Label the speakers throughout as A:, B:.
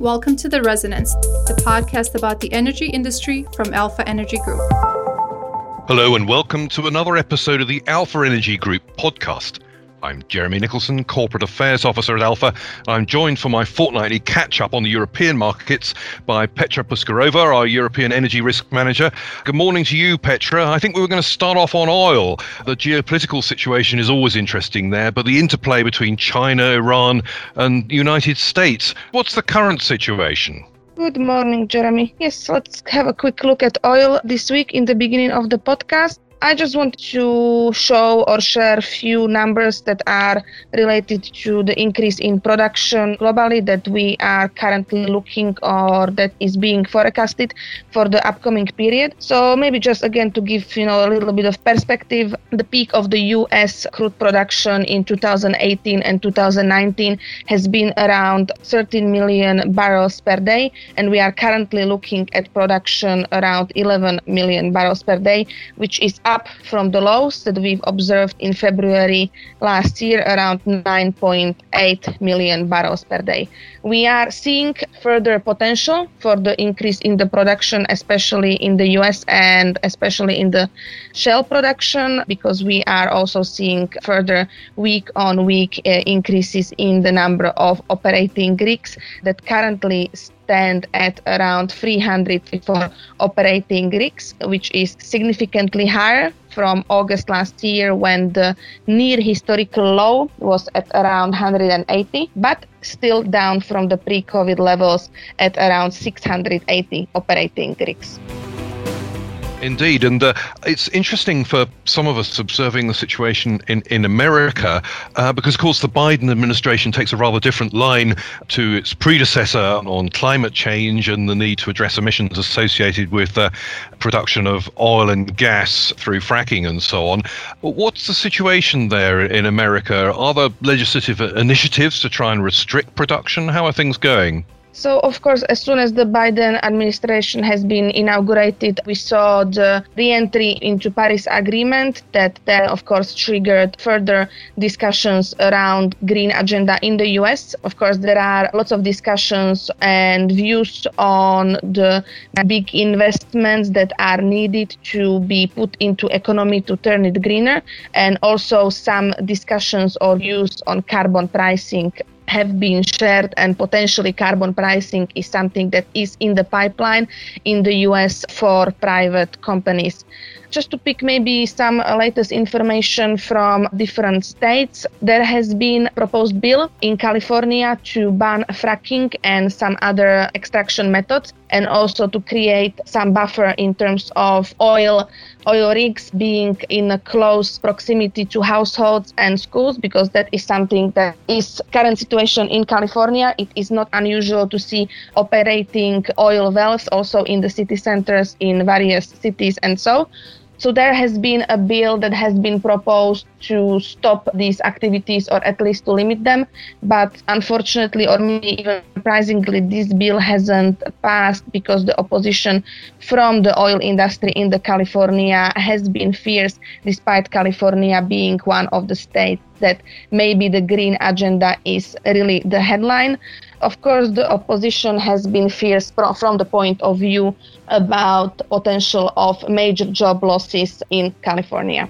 A: Welcome to The Resonance, the podcast about the energy industry from Alpha Energy Group.
B: Hello, and welcome to another episode of the Alpha Energy Group podcast. I'm Jeremy Nicholson, Corporate Affairs Officer at Alpha. I'm joined for my fortnightly catch up on the European markets by Petra Puskarova, our European Energy Risk Manager. Good morning to you, Petra. I think we were going to start off on oil. The geopolitical situation is always interesting there, but the interplay between China, Iran, and United States. What's the current situation?
C: Good morning, Jeremy. Yes, let's have a quick look at oil this week in the beginning of the podcast. I just want to show or share a few numbers that are related to the increase in production globally that we are currently looking or that is being forecasted for the upcoming period. So maybe just again to give you know a little bit of perspective, the peak of the US crude production in 2018 and 2019 has been around 13 million barrels per day and we are currently looking at production around 11 million barrels per day, which is up from the lows that we've observed in February last year, around 9.8 million barrels per day. We are seeing further potential for the increase in the production, especially in the US and especially in the shale production, because we are also seeing further week on week uh, increases in the number of operating rigs that currently stand at around 354 operating rigs, which is significantly higher from August last year when the near historical low was at around 180, but still down from the pre COVID levels at around 680 operating rigs.
B: Indeed, and uh, it's interesting for some of us observing the situation in, in America uh, because, of course, the Biden administration takes a rather different line to its predecessor on climate change and the need to address emissions associated with uh, production of oil and gas through fracking and so on. What's the situation there in America? Are there legislative initiatives to try and restrict production? How are things going?
C: So, of course, as soon as the Biden administration has been inaugurated, we saw the re-entry into Paris Agreement that then, of course, triggered further discussions around green agenda in the US. Of course, there are lots of discussions and views on the big investments that are needed to be put into economy to turn it greener, and also some discussions or views on carbon pricing have been shared and potentially carbon pricing is something that is in the pipeline in the US for private companies. Just to pick maybe some latest information from different states, there has been proposed bill in California to ban fracking and some other extraction methods and also to create some buffer in terms of oil oil rigs being in a close proximity to households and schools because that is something that is current situation in California. It is not unusual to see operating oil wells also in the city centers in various cities and so. So there has been a bill that has been proposed to stop these activities or at least to limit them. But unfortunately, or maybe even surprisingly, this bill hasn't passed because the opposition from the oil industry in the California has been fierce, despite California being one of the states that maybe the green agenda is really the headline. Of course, the opposition has been fierce from the point of view about potential of major job losses in California.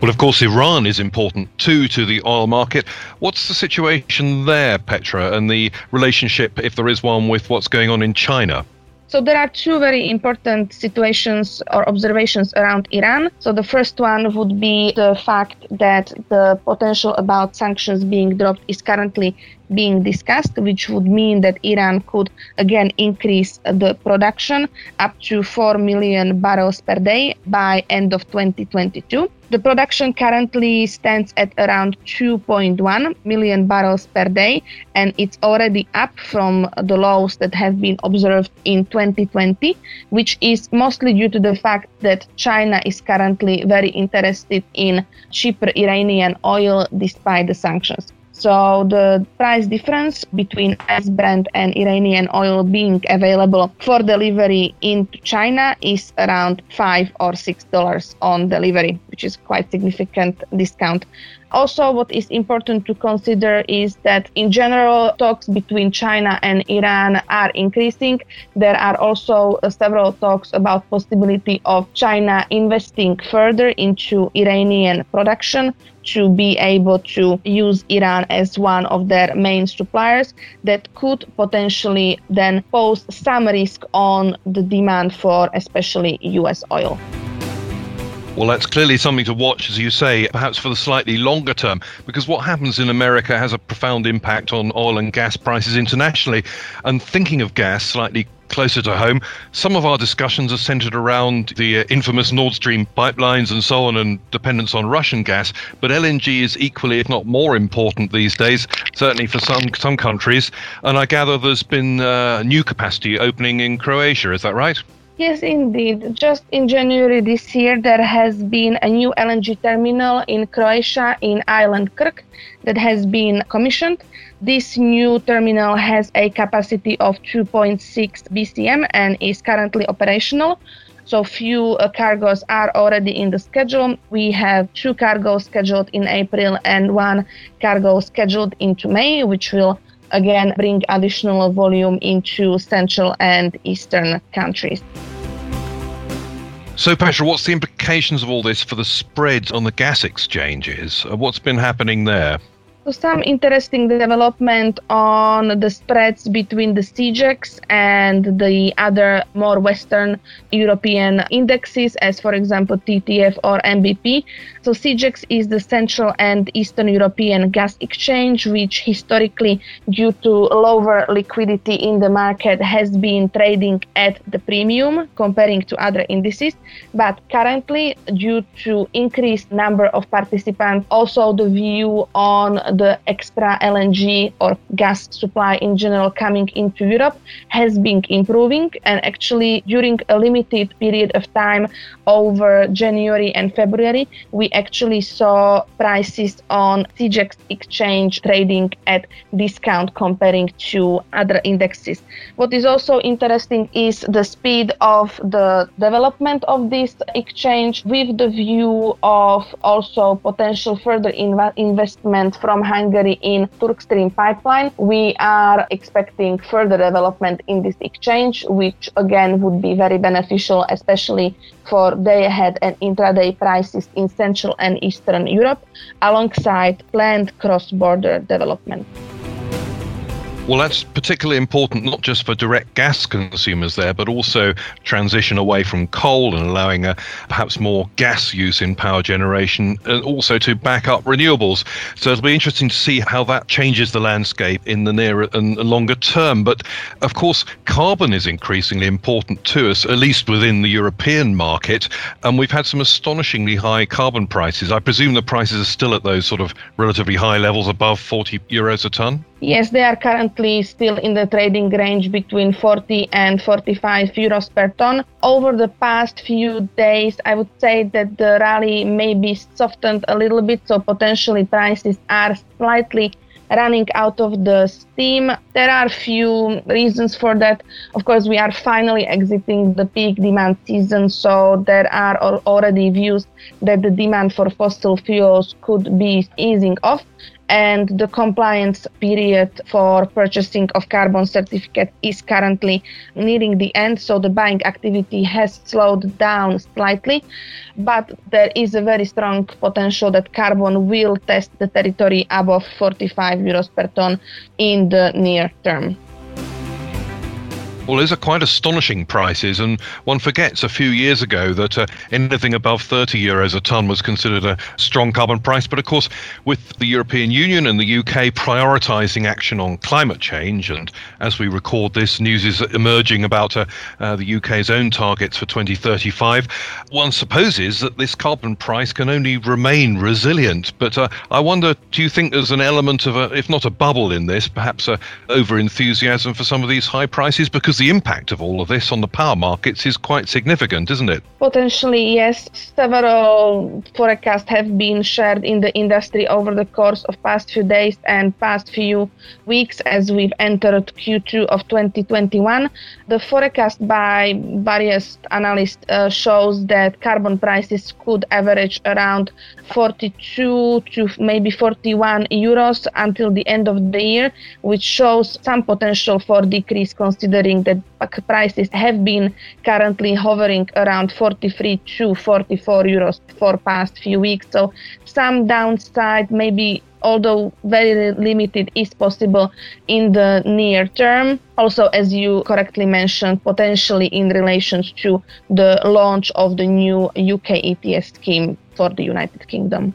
B: Well, of course, Iran is important too to the oil market. What's the situation there, Petra, and the relationship, if there is one, with what's going on in China?
C: So there are two very important situations or observations around Iran. So the first one would be the fact that the potential about sanctions being dropped is currently being discussed, which would mean that Iran could again increase the production up to 4 million barrels per day by end of 2022. The production currently stands at around 2.1 million barrels per day, and it's already up from the lows that have been observed in 2020, which is mostly due to the fact that China is currently very interested in cheaper Iranian oil despite the sanctions. So the price difference between ICE Brent and Iranian oil being available for delivery into China is around five or six dollars on delivery, which is quite significant discount Also, what is important to consider is that in general, talks between China and Iran are increasing. There are also uh, several talks about possibility of China investing further into Iranian production to be able to use Iran as one of their main suppliers that could potentially then pose some risk on the demand for especially US oil.
B: Well, that's clearly something to watch, as you say, perhaps for the slightly longer term, because what happens in America has a profound impact on oil and gas prices internationally. And thinking of gas slightly closer to home, some of our discussions are centered around the uh, infamous Nord Stream pipelines and so on and dependence on Russian gas. But LNG is equally, if not more important these days, certainly for some, some countries. And I gather there's been uh, new capacity opening in Croatia, is that right?
C: Yes, indeed. Just in January this year, there has been a new LNG terminal in Croatia in island Krk that has been commissioned. This new terminal has a capacity of 2.6 BCM and is currently operational. So few uh, cargoes are already in the schedule. We have two cargoes scheduled in April and one cargo scheduled into May, which will again bring additional volume into central and eastern countries.
B: So, Petra, what's the implications of all this for the spreads on the gas exchanges? Uh, what's been happening there?
C: So some interesting development on the spreads between the CEEGEX and the other more Western European indexes, as for example TTF or NBP. So CEEGEX is the Central and Eastern European gas exchange, which historically, due to lower liquidity in the market, has been trading at the premium comparing to other indices. But currently, due to increased number of participants, also the view on the extra LNG or gas supply in general coming into Europe has been improving. And actually, during a limited period of time over January and February, we actually saw prices on CEEGEX exchange trading at discount comparing to other indexes. What is also interesting is the speed of the development of this exchange with the view of also potential further inv- investment from Hungary in Turkstream pipeline. We are expecting further development in this exchange, which again would be very beneficial, especially for day ahead and intraday prices in Central and Eastern Europe, alongside planned cross border development.
B: Well, that's particularly important not just for direct gas consumers there, but also transition away from coal and allowing a, perhaps more gas use in power generation, and also to back up renewables. So it'll be interesting to see how that changes the landscape in the near and longer term. But of course, carbon is increasingly important to us, at least within the European market. And we've had some astonishingly high carbon prices. I presume the prices are still at those sort of relatively high levels above 40 euros a ton?
C: Yes, they are currently still in the trading range between 40 and 45 euros per ton. Over the past few days, I would say that the rally may be softened a little bit, so potentially prices are slightly running out of the steam. There are a few reasons for that. Of course, we are finally exiting the peak demand season, so there are already views that the demand for fossil fuels could be easing off and the compliance period for purchasing of carbon certificate is currently nearing the end so the buying activity has slowed down slightly. But there is a very strong potential that carbon will test the territory above 45 euros per ton in the near term
B: well, those are quite astonishing prices, and one forgets a few years ago that uh, anything above 30 euros a tonne was considered a strong carbon price. But of course, with the European Union and the UK prioritising action on climate change, and as we record this, news is emerging about uh, uh, the UK's own targets for 2035, one supposes that this carbon price can only remain resilient. But uh, I wonder, do you think there's an element of, a, if not a bubble in this, perhaps a over enthusiasm for some of these high prices? Because suppose the impact of all of this on the power markets is quite significant, isn't it?
C: Potentially, yes. Several forecasts have been shared in the industry over the course of past few days and past few weeks as we've entered Q2 of 2021. The forecast by various analysts uh, shows that carbon prices could average around 42 to maybe 41 euros until the end of the year, which shows some potential for decrease considering that prices have been currently hovering around 43 to 44 euros for past few weeks. So some downside, maybe although very limited, is possible in the near term. Also, as you correctly mentioned, potentially in relation to the launch of the new UK ETS scheme for the United Kingdom.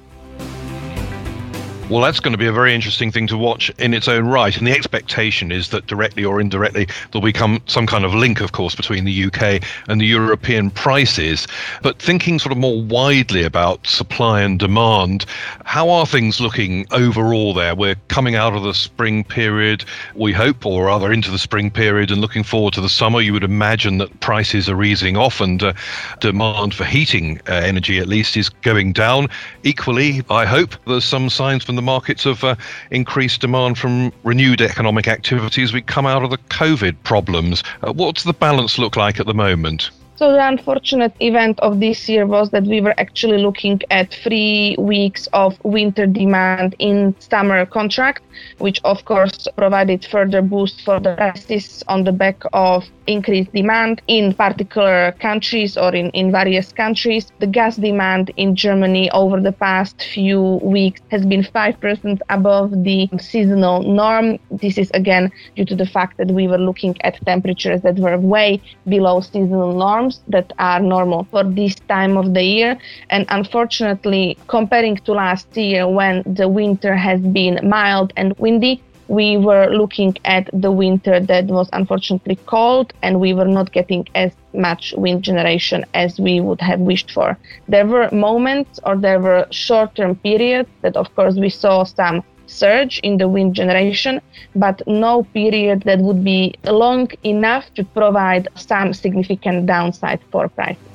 B: Well, that's going to be a very interesting thing to watch in its own right. And the expectation is that directly or indirectly, there'll become some kind of link, of course, between the UK and the European prices. But thinking sort of more widely about supply and demand, how are things looking overall there? We're coming out of the spring period, we hope, or rather into the spring period and looking forward to the summer. You would imagine that prices are easing off and uh, demand for heating uh, energy, at least, is going down. Equally, I hope there's some signs from the the markets of uh, increased demand from renewed economic activity as we come out of the COVID problems. Uh, what's the balance look like at the moment?
C: So the unfortunate event of this year was that we were actually looking at three weeks of winter demand in summer contract, which of course provided further boost for the prices on the back of increased demand in particular countries or in, in various countries. The gas demand in Germany over the past few weeks has been 5% above the seasonal norm. This is again due to the fact that we were looking at temperatures that were way below seasonal norms that are normal for this time of the year. And unfortunately, comparing to last year when the winter has been mild and windy, we were looking at the winter that was unfortunately cold and we were not getting as much wind generation as we would have wished for. There were moments or there were short term periods that, of course, we saw some surge in the wind generation, but no period that would be long enough to provide some significant downside for prices.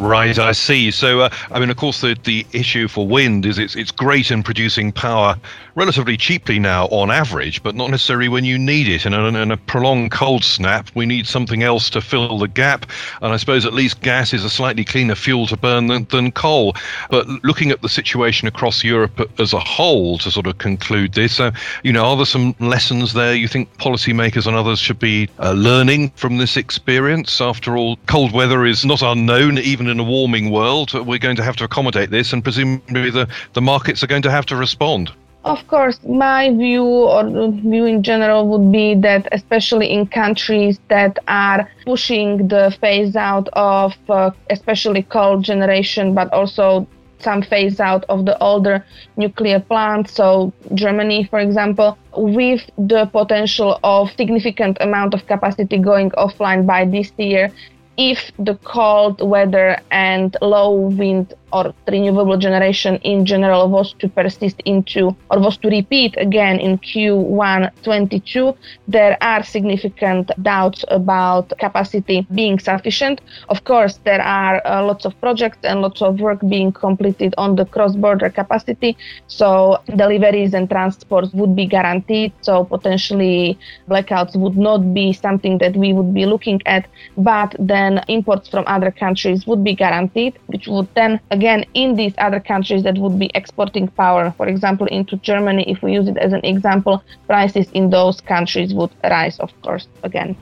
B: Right, I see. So, uh, I mean, of course, the, the issue for wind is it's it's great in producing power relatively cheaply now on average, but not necessarily when you need it. And in, in a prolonged cold snap, we need something else to fill the gap. And I suppose at least gas is a slightly cleaner fuel to burn than, than coal. But looking at the situation across Europe as a whole, to sort of conclude this, uh, you know, are there some lessons there you think policymakers and others should be uh, learning from this experience? After all, cold weather is not unknown, even in a warming world, we're going to have to accommodate this, and presumably the, the markets are going to have to respond.
C: Of course, my view or view in general would be that, especially in countries that are pushing the phase out of uh, especially coal generation, but also some phase out of the older nuclear plants. So Germany, for example, with the potential of significant amount of capacity going offline by this year, if the cold weather and low wind or renewable generation in general was to persist into or was to repeat again in Q1 22, there are significant doubts about capacity being sufficient. Of course, there are uh, lots of projects and lots of work being completed on the cross-border capacity, so deliveries and transports would be guaranteed. So potentially blackouts would not be something that we would be looking at, but then imports from other countries would be guaranteed, which would then again in these other countries that would be exporting power, for example, into Germany, if we use it as an example, prices in those countries would rise, of course, again.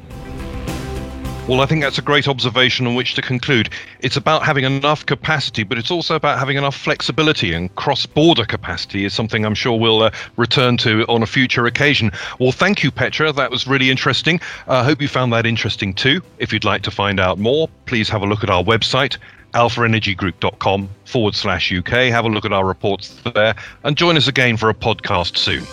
B: Well, I think that's a great observation on which to conclude. It's about having enough capacity, but it's also about having enough flexibility, and cross border capacity is something I'm sure we'll uh, return to on a future occasion. Well, thank you, Petra. That was really interesting. I uh, hope you found that interesting too. If you'd like to find out more, please have a look at our website, alphaenergygroup.com forward slash UK. Have a look at our reports there and join us again for a podcast soon.